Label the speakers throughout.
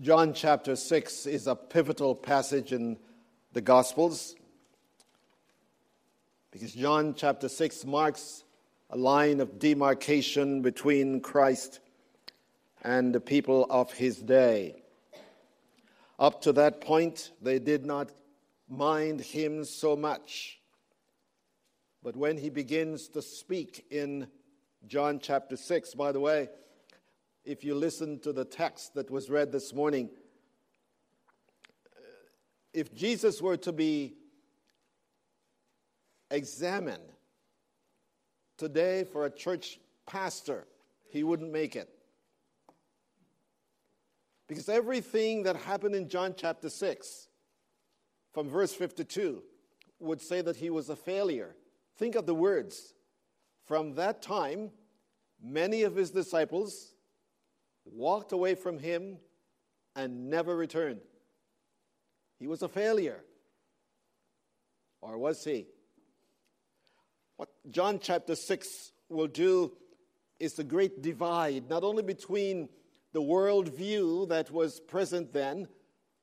Speaker 1: John chapter 6 is a pivotal passage in the Gospels because John chapter 6 marks a line of demarcation between Christ and the people of his day. Up to that point, they did not mind him so much. But when he begins to speak in John chapter 6, by the way, if you listen to the text that was read this morning, if Jesus were to be examined today for a church pastor, he wouldn't make it. Because everything that happened in John chapter 6, from verse 52, would say that he was a failure. Think of the words. From that time, many of his disciples walked away from him and never returned. He was a failure. Or was he? What John chapter 6 will do is the great divide, not only between the worldview that was present then,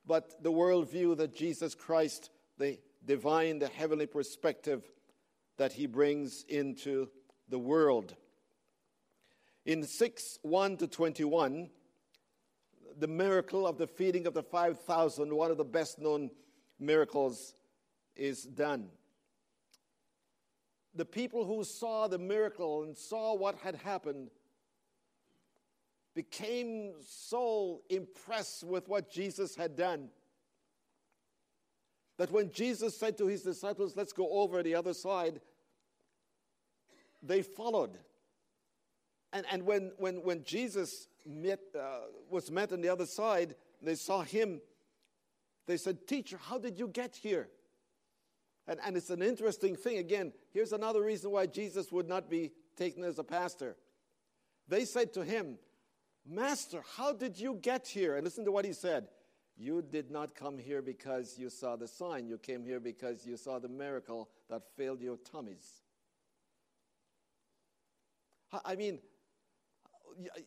Speaker 1: but the worldview that Jesus Christ, the divine, the heavenly perspective that he brings into the world. In 6 1 to 21, the miracle of the feeding of the 5,000, one of the best known miracles, is done. The people who saw the miracle and saw what had happened became so impressed with what Jesus had done that when Jesus said to his disciples, Let's go over the other side, they followed. And, and when, when, when Jesus met, uh, was met on the other side, they saw him, they said, Teacher, how did you get here? And, and it's an interesting thing. Again, here's another reason why Jesus would not be taken as a pastor. They said to him, Master, how did you get here? And listen to what he said. You did not come here because you saw the sign. You came here because you saw the miracle that filled your tummies. I mean,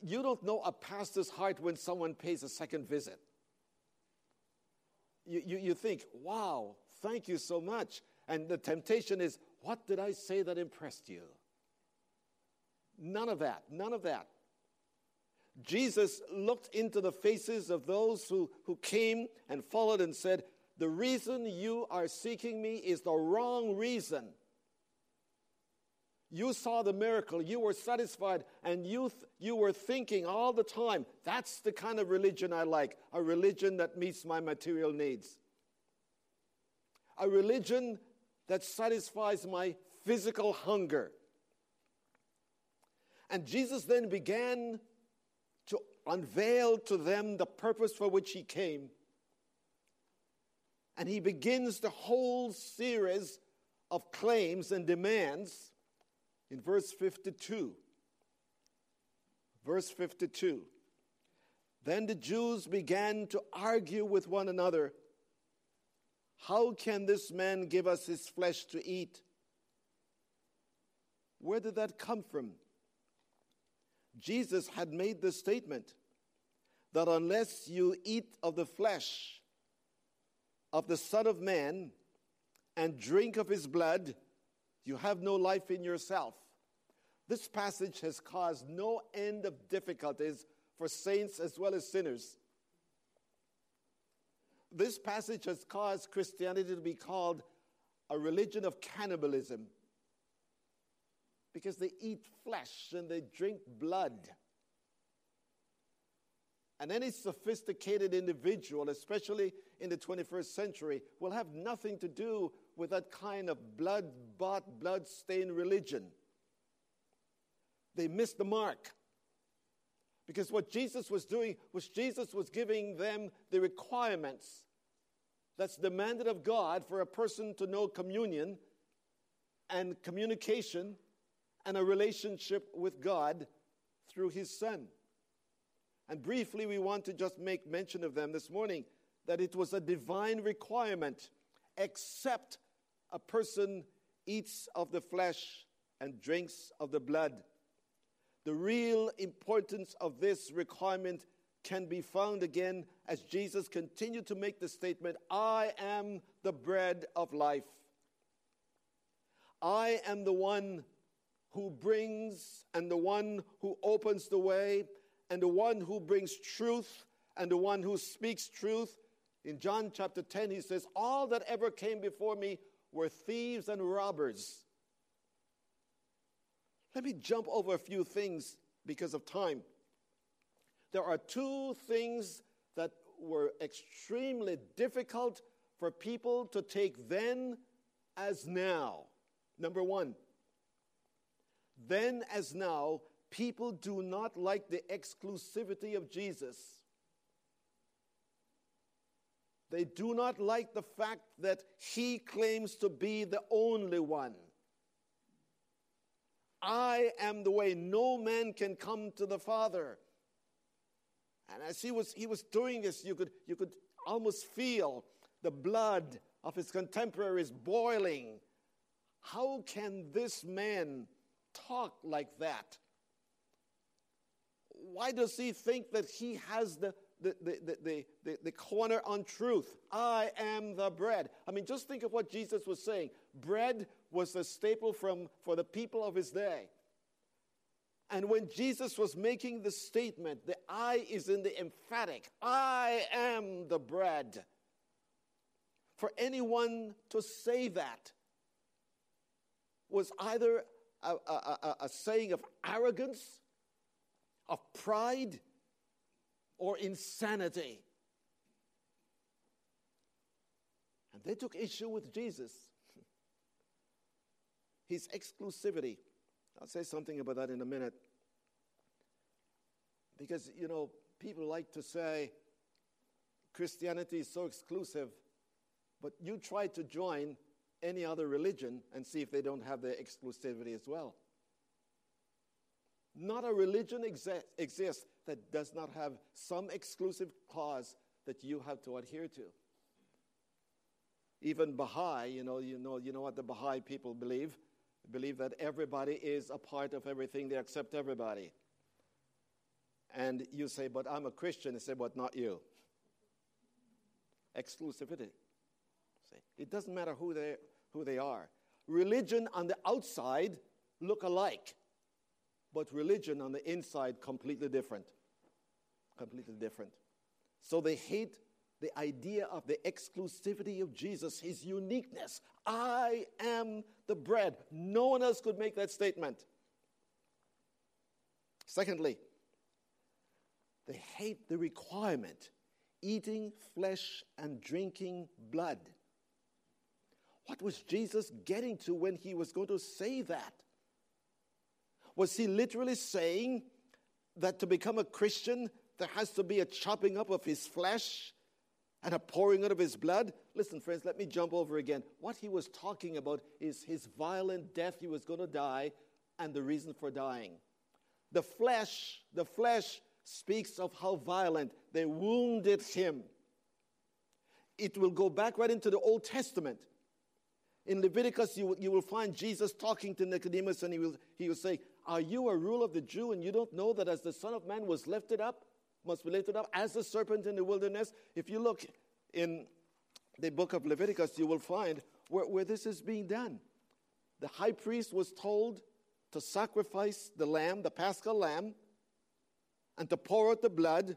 Speaker 1: you don't know a pastor's heart when someone pays a second visit. You, you, you think, wow, thank you so much. And the temptation is, what did I say that impressed you? None of that, none of that. Jesus looked into the faces of those who, who came and followed and said, The reason you are seeking me is the wrong reason. You saw the miracle, you were satisfied, and you, th- you were thinking all the time, that's the kind of religion I like a religion that meets my material needs, a religion that satisfies my physical hunger. And Jesus then began to unveil to them the purpose for which he came. And he begins the whole series of claims and demands in verse 52. Verse 52. Then the Jews began to argue with one another How can this man give us his flesh to eat? Where did that come from? Jesus had made the statement that unless you eat of the flesh of the Son of Man and drink of his blood, you have no life in yourself. This passage has caused no end of difficulties for saints as well as sinners. This passage has caused Christianity to be called a religion of cannibalism because they eat flesh and they drink blood. And any sophisticated individual, especially in the 21st century, will have nothing to do with that kind of blood bought, blood stained religion. They missed the mark. Because what Jesus was doing was Jesus was giving them the requirements that's demanded of God for a person to know communion and communication and a relationship with God through his Son. And briefly, we want to just make mention of them this morning that it was a divine requirement, except a person eats of the flesh and drinks of the blood. The real importance of this requirement can be found again as Jesus continued to make the statement I am the bread of life. I am the one who brings and the one who opens the way and the one who brings truth and the one who speaks truth. In John chapter 10, he says, All that ever came before me were thieves and robbers. Let me jump over a few things because of time. There are two things that were extremely difficult for people to take then as now. Number one, then as now, people do not like the exclusivity of Jesus. They do not like the fact that he claims to be the only one. I am the way. No man can come to the Father. And as he was, he was doing this, you could, you could almost feel the blood of his contemporaries boiling. How can this man talk like that? Why does he think that he has the, the, the, the, the, corner on truth? I am the bread. I mean, just think of what Jesus was saying. Bread was the staple from, for the people of his day. And when Jesus was making the statement, the I is in the emphatic I am the bread. For anyone to say that was either a, a, a, a saying of arrogance, of pride, or insanity. And they took issue with Jesus. His exclusivity I'll say something about that in a minute. Because, you know, people like to say Christianity is so exclusive, but you try to join any other religion and see if they don't have their exclusivity as well. Not a religion exi- exists that does not have some exclusive clause that you have to adhere to. Even Baha'i, you know, you know, you know what the Baha'i people believe? believe that everybody is a part of everything, they accept everybody. And you say, But I'm a Christian. They say, But not you. Exclusivity. See? It doesn't matter who they, who they are. Religion on the outside look alike, but religion on the inside completely different. Completely different. So they hate the idea of the exclusivity of Jesus, his uniqueness. I am the bread. No one else could make that statement. Secondly, they hate the requirement eating flesh and drinking blood. What was Jesus getting to when he was going to say that? Was he literally saying that to become a Christian, there has to be a chopping up of his flesh and a pouring out of his blood. Listen, friends, let me jump over again. What he was talking about is his violent death. He was going to die and the reason for dying. The flesh, the flesh speaks of how violent they wounded him. It will go back right into the Old Testament. In Leviticus, you, you will find Jesus talking to Nicodemus, and he will, he will say, Are you a ruler of the Jew, and you don't know that as the Son of Man was lifted up, must be lifted up as a serpent in the wilderness. If you look in the book of Leviticus, you will find where, where this is being done. The high priest was told to sacrifice the lamb, the paschal lamb, and to pour out the blood,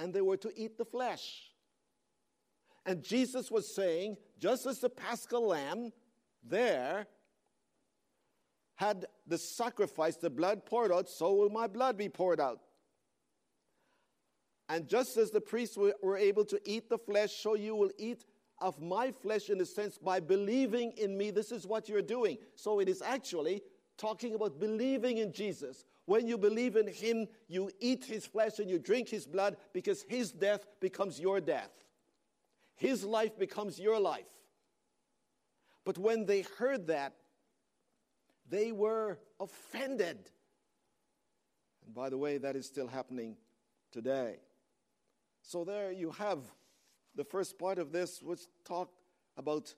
Speaker 1: and they were to eat the flesh. And Jesus was saying, just as the paschal lamb there had the sacrifice, the blood poured out, so will my blood be poured out. And just as the priests were, able to eat the flesh, so you will eat of my flesh in a sense by believing in me. This is what you're doing. So it is actually talking about believing in Jesus. When you believe in him, you eat his flesh and you drink his blood because his death becomes your death. His life becomes your life. But when they heard that, they were offended. And by the way, that is still happening today. So there you have the first part of this, which talked about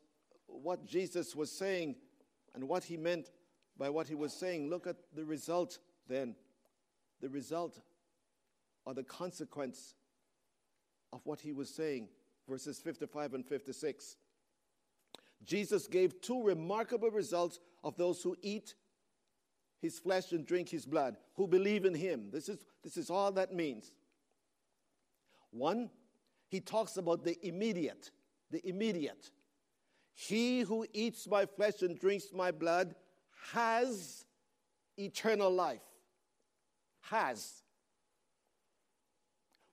Speaker 1: what Jesus was saying and what he meant by what he was saying. Look at the result then. The result or the consequence of what he was saying, verses 55 and 56. Jesus gave two remarkable results of those who eat his flesh and drink his blood, who believe in him. This is, this is all that means. One, he talks about the immediate, the immediate. He who eats my flesh and drinks my blood has eternal life. Has.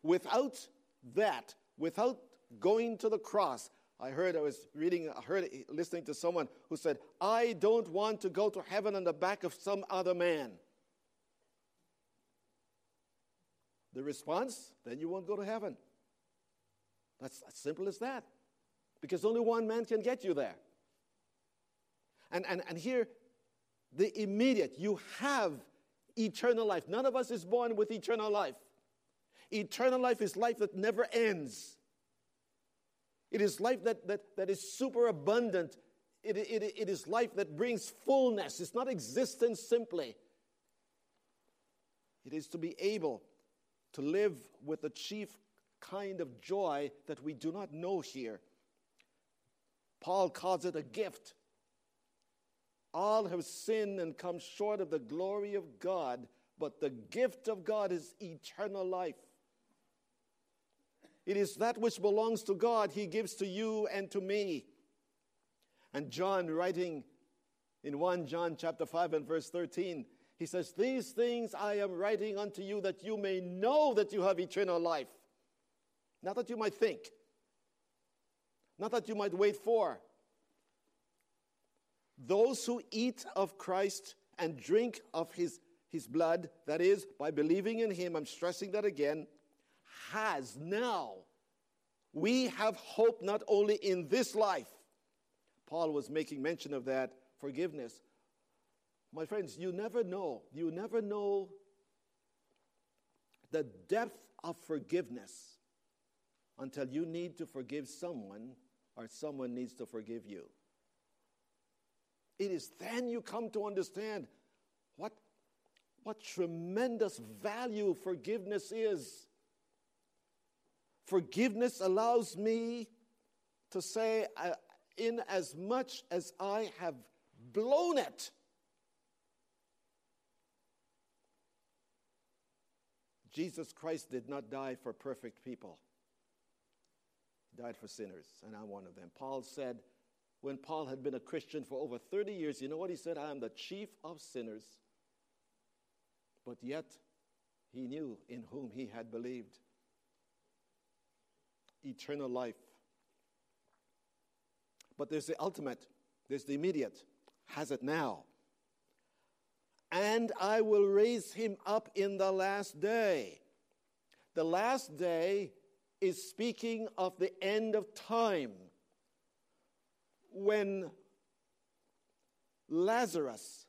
Speaker 1: Without that, without going to the cross, I heard, I was reading, I heard, listening to someone who said, I don't want to go to heaven on the back of some other man. The response, then you won't go to heaven. That's as simple as that. Because only one man can get you there. And, and, and here, the immediate, you have eternal life. None of us is born with eternal life. Eternal life is life that never ends. It is life that, that, that is super abundant. It, it, it is life that brings fullness. It's not existence simply. It is to be able to live with the chief kind of joy that we do not know here. Paul calls it a gift. All have sinned and come short of the glory of God, but the gift of God is eternal life. It is that which belongs to God, He gives to you and to me. And John, writing in 1 John chapter 5 and verse 13, he says, These things I am writing unto you that you may know that you have eternal life. Not that you might think, not that you might wait for. Those who eat of Christ and drink of his, his blood, that is, by believing in him, I'm stressing that again, has now. We have hope not only in this life. Paul was making mention of that forgiveness. My friends, you never know. You never know the depth of forgiveness until you need to forgive someone or someone needs to forgive you. It is then you come to understand what, what tremendous value forgiveness is. Forgiveness allows me to say, in as much as I have blown it, Jesus Christ did not die for perfect people. He died for sinners, and I'm one of them. Paul said, when Paul had been a Christian for over 30 years, you know what he said? I am the chief of sinners. But yet, he knew in whom he had believed eternal life. But there's the ultimate, there's the immediate, has it now. And I will raise him up in the last day. The last day is speaking of the end of time when Lazarus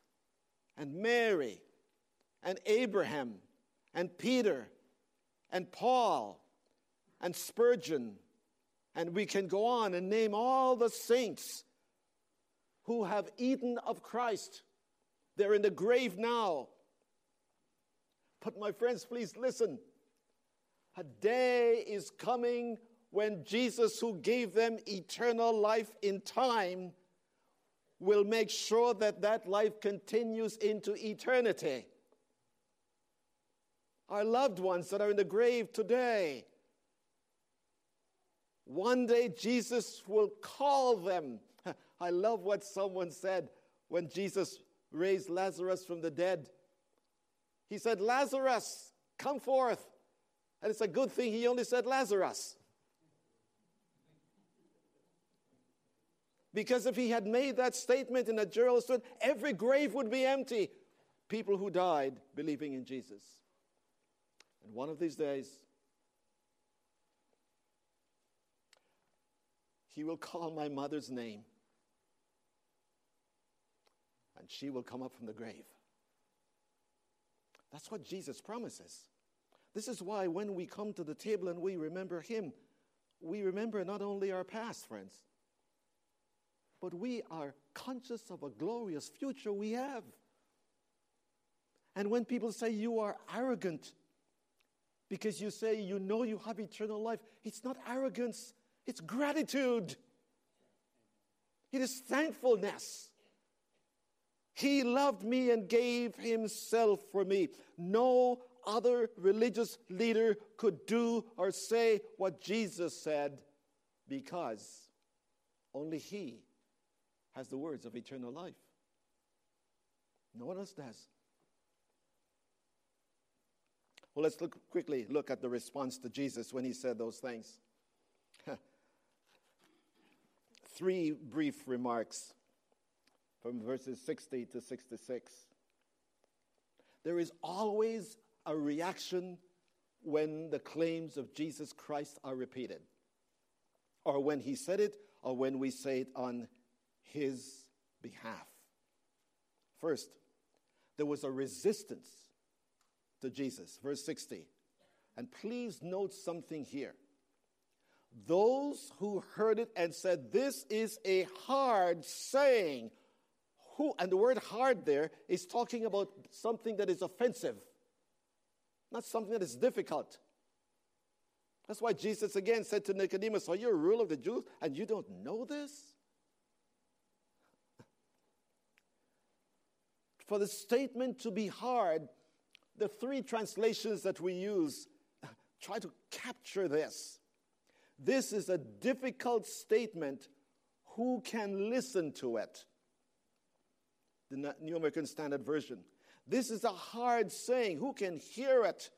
Speaker 1: and Mary and Abraham and Peter and Paul and Spurgeon, and we can go on and name all the saints who have eaten of Christ. They're in the grave now. But, my friends, please listen. A day is coming when Jesus, who gave them eternal life in time, will make sure that that life continues into eternity. Our loved ones that are in the grave today, one day Jesus will call them. I love what someone said when Jesus raised Lazarus from the dead. He said, Lazarus, come forth. And it's a good thing he only said Lazarus. Because if he had made that statement in a Jerusalem, every grave would be empty. People who died believing in Jesus. And one of these days, He will call my mother's name, and she will come up from the grave. That's what Jesus promises. This is why when we come to the table and we remember Him, we remember not only our past, friends, but we are conscious of a glorious future we have. And when people say you are arrogant, because you say you know you have eternal life. It's not arrogance, it's gratitude. It is thankfulness. He loved me and gave himself for me. No other religious leader could do or say what Jesus said because only he has the words of eternal life. No one else does. Well, let's look quickly look at the response to Jesus when he said those things. Three brief remarks from verses 60 to 66. There is always a reaction when the claims of Jesus Christ are repeated, or when he said it, or when we say it on his behalf. First, there was a resistance to Jesus. Verse 60. And please note something here. Those who heard it and said, This is a hard saying. Who, and the word hard there is talking about something that is offensive, not something that is difficult. That's why Jesus again said to Nicodemus, Are you a ruler of the Jews and you don't know this? For the statement to be hard, the three translations that we use try to capture this. This is a difficult statement. Who can listen to it? The New American Standard Version. This is a hard saying. Who can hear it?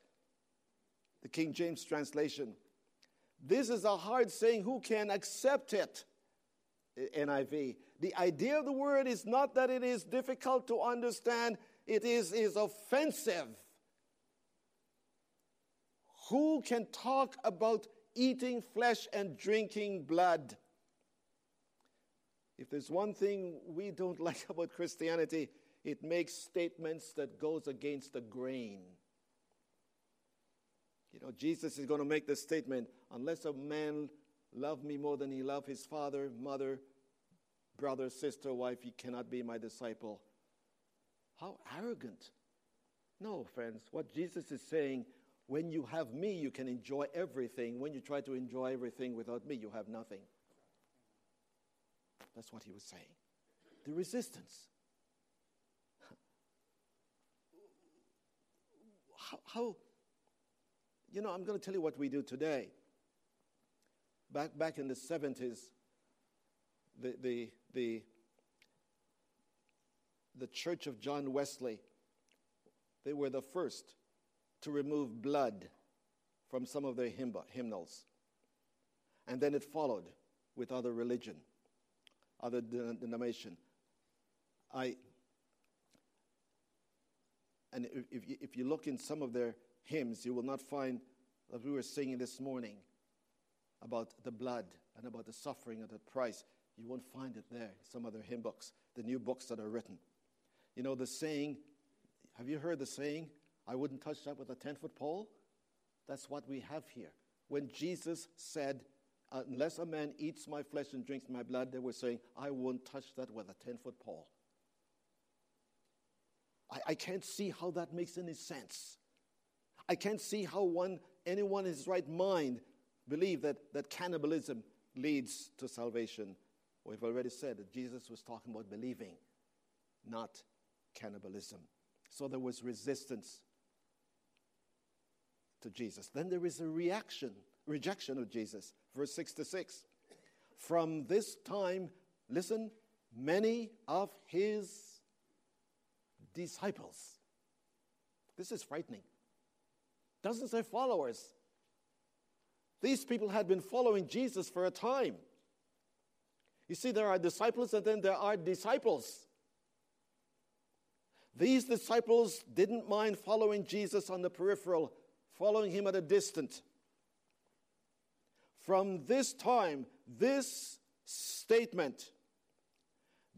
Speaker 1: The King James translation. This is a hard saying. Who can accept it? NIV. The idea of the word is not that it is difficult to understand, it is, is offensive. Who can talk about eating flesh and drinking blood? If there's one thing we don't like about Christianity, it makes statements that goes against the grain. You know, Jesus is going to make this statement, unless a man love me more than he love his father, mother, brother, sister, wife, he cannot be my disciple. How arrogant. No, friends, what Jesus is saying, when you have me, you can enjoy everything. When you try to enjoy everything without me, you have nothing. That's what he was saying. The resistance. How, how you know, I'm going to tell you what we do today. Back, back in the 70s, the, the, the, the Church of John Wesley, they were the first to remove blood from some of their hymnals. And then it followed with other religion, other denomination. I, and if you, if you look in some of their hymns, you will not find that we were singing this morning about the blood and about the suffering of the price. You won't find it there in some other hymn books, the new books that are written. You know, the saying, have you heard the saying, I wouldn't touch that with a 10 foot pole? That's what we have here. When Jesus said, uh, Unless a man eats my flesh and drinks my blood, they were saying, I won't touch that with a 10 foot pole. I, I can't see how that makes any sense. I can't see how one, anyone in his right mind believe that, that cannibalism leads to salvation. We've already said that Jesus was talking about believing, not cannibalism. So there was resistance to Jesus. Then there is a reaction, rejection of Jesus. Verse 66. From this time, listen, many of his disciples. This is frightening. Doesn't say followers. These people had been following Jesus for a time. You see, there are disciples and then there are disciples. These disciples didn't mind following Jesus on the peripheral, following him at a distance. From this time, this statement,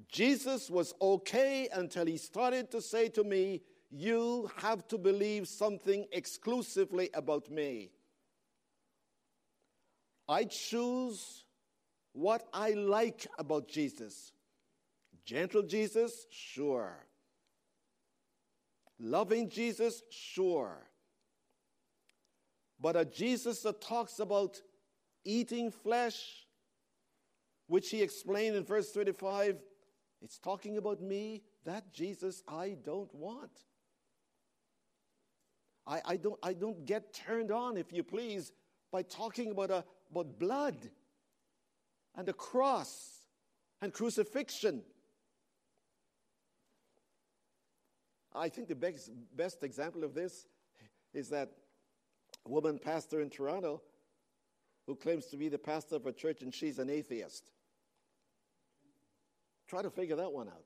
Speaker 1: Jesus was okay until he started to say to me, You have to believe something exclusively about me. I choose what I like about Jesus. Gentle Jesus? Sure. Loving Jesus? Sure. But a Jesus that talks about eating flesh, which he explained in verse 35, it's talking about me. That Jesus I don't want. I, I, don't, I don't get turned on, if you please, by talking about, a, about blood and the cross and crucifixion. I think the best, best example of this is that woman pastor in Toronto who claims to be the pastor of a church and she's an atheist. Try to figure that one out.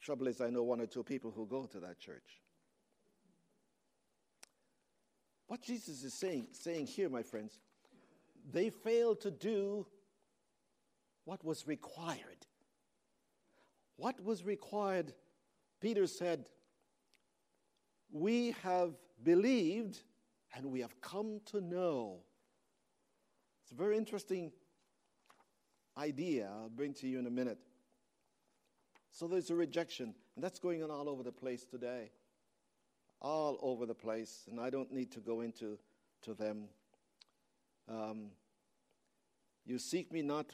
Speaker 1: Trouble is, I know one or two people who go to that church. What Jesus is saying, saying here, my friends, they failed to do what was required. What was required? Peter said, We have believed and we have come to know. It's a very interesting idea I'll bring to you in a minute. So there's a rejection, and that's going on all over the place today. All over the place, and I don't need to go into to them. Um, you seek me not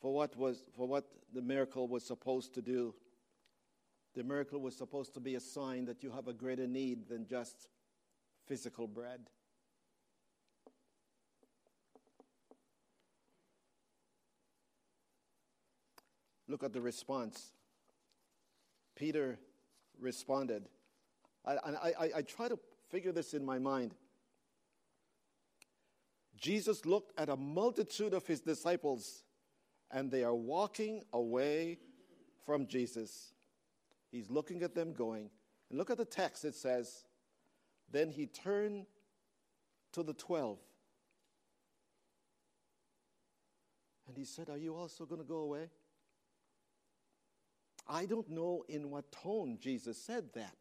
Speaker 1: for what was for what the miracle was supposed to do. The miracle was supposed to be a sign that you have a greater need than just physical bread. Look at the response. Peter responded. I, I, I, I try to figure this in my mind. Jesus looked at a multitude of his disciples, and they are walking away from Jesus. He's looking at them going. And look at the text. It says, Then he turned to the twelve. And he said, Are you also going to go away? I don't know in what tone Jesus said that.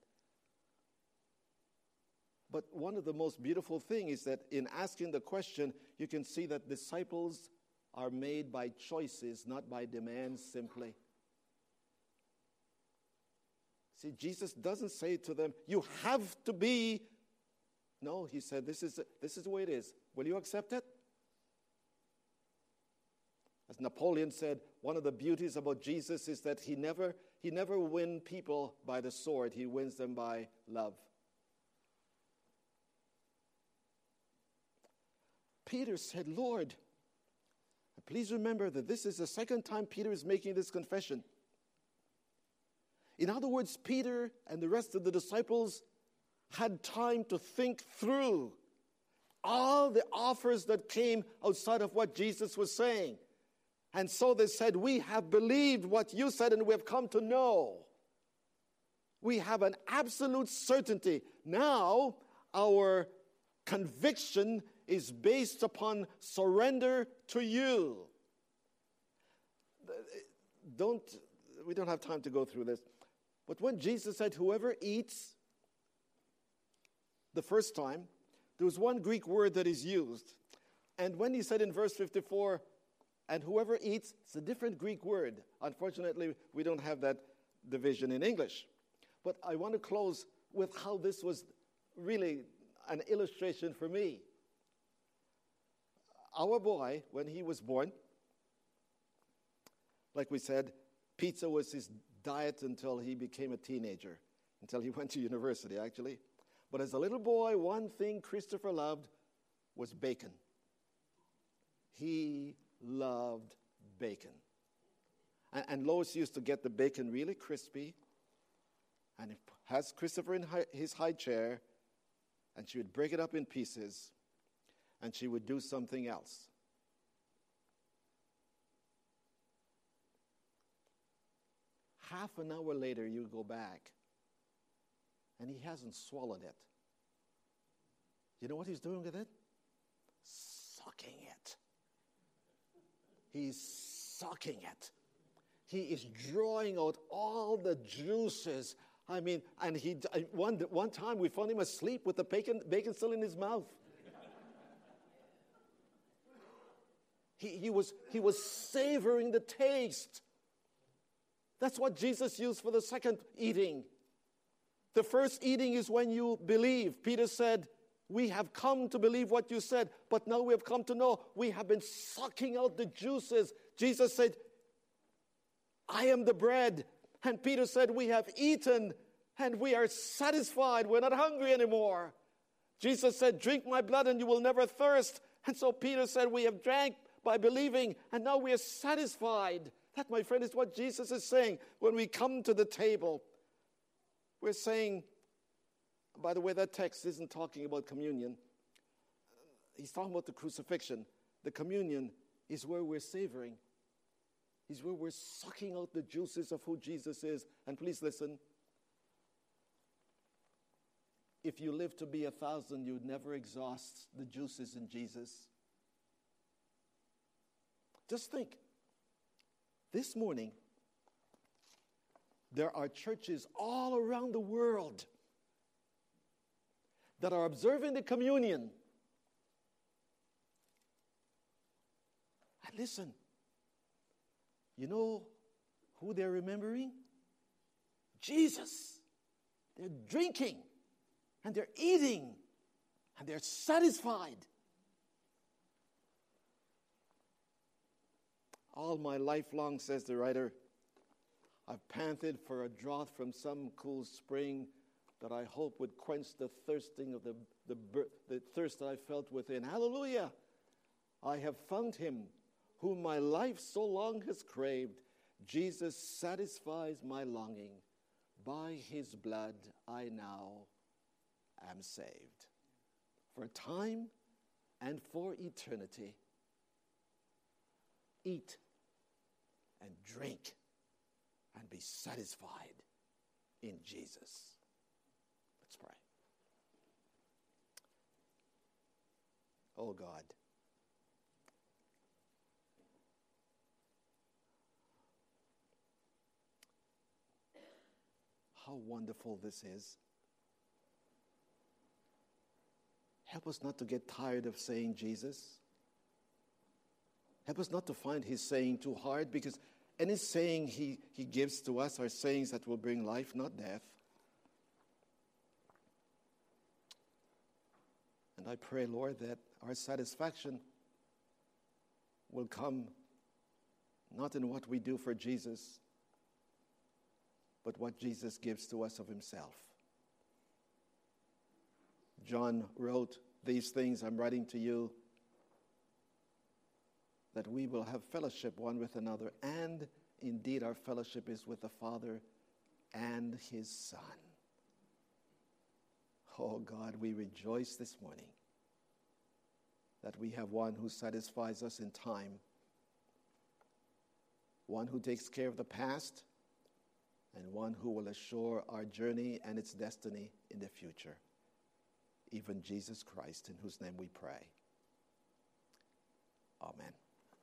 Speaker 1: But one of the most beautiful things is that in asking the question, you can see that disciples are made by choices, not by demands simply. See, Jesus doesn't say to them, You have to be. No, he said, This is, this is the way it is. Will you accept it? As Napoleon said, one of the beauties about Jesus is that he never, he never wins people by the sword, he wins them by love. Peter said, Lord, please remember that this is the second time Peter is making this confession. In other words, Peter and the rest of the disciples had time to think through all the offers that came outside of what Jesus was saying. And so they said, We have believed what you said and we have come to know. We have an absolute certainty. Now, our conviction is based upon surrender to you. Don't, we don't have time to go through this. But when Jesus said, Whoever eats the first time, there was one Greek word that is used. And when he said in verse 54, and whoever eats, it's a different Greek word. Unfortunately, we don't have that division in English. But I want to close with how this was really an illustration for me. Our boy, when he was born, like we said, pizza was his diet until he became a teenager, until he went to university, actually. But as a little boy, one thing Christopher loved was bacon. He loved bacon. And, and Lois used to get the bacon really crispy and has Christopher in his high chair, and she would break it up in pieces, and she would do something else. Half an hour later, you go back, and he hasn't swallowed it. You know what he's doing with it? Sucking it. He's sucking it. He is drawing out all the juices. I mean, and he one, one time we found him asleep with the bacon, bacon still in his mouth. he, he, was, he was savoring the taste. That's what Jesus used for the second eating. The first eating is when you believe. Peter said, We have come to believe what you said, but now we have come to know we have been sucking out the juices. Jesus said, I am the bread. And Peter said, We have eaten and we are satisfied. We're not hungry anymore. Jesus said, Drink my blood and you will never thirst. And so Peter said, We have drank by believing and now we are satisfied. That, my friend, is what Jesus is saying when we come to the table. We're saying, oh, by the way, that text isn't talking about communion. He's talking about the crucifixion. The communion is where we're savoring, is where we're sucking out the juices of who Jesus is. And please listen if you live to be a thousand, you'd never exhaust the juices in Jesus. Just think this morning, there are churches all around the world that are observing the communion. And listen, you know who they're remembering? Jesus. They're drinking and they're eating and they're satisfied. All my life long, says the writer, I've panted for a draught from some cool spring that I hope would quench the thirsting of the, the, the thirst that I felt within. Hallelujah! I have found him whom my life so long has craved. Jesus satisfies my longing. By his blood I now am saved. For time and for eternity, eat and drink and be satisfied in Jesus. Let's pray. Oh God. How wonderful this is. Help us not to get tired of saying Jesus. Help us not to find his saying too hard because any saying he, he gives to us are sayings that will bring life, not death. And I pray, Lord, that our satisfaction will come not in what we do for Jesus, but what Jesus gives to us of himself. John wrote, These things I'm writing to you that we will have fellowship one with another, and indeed our fellowship is with the Father and His Son. Oh God, we rejoice this morning that we have one who satisfies us in time, one who takes care of the past, and one who will assure our journey and its destiny in the future, even Jesus Christ, in whose name we pray. Amen.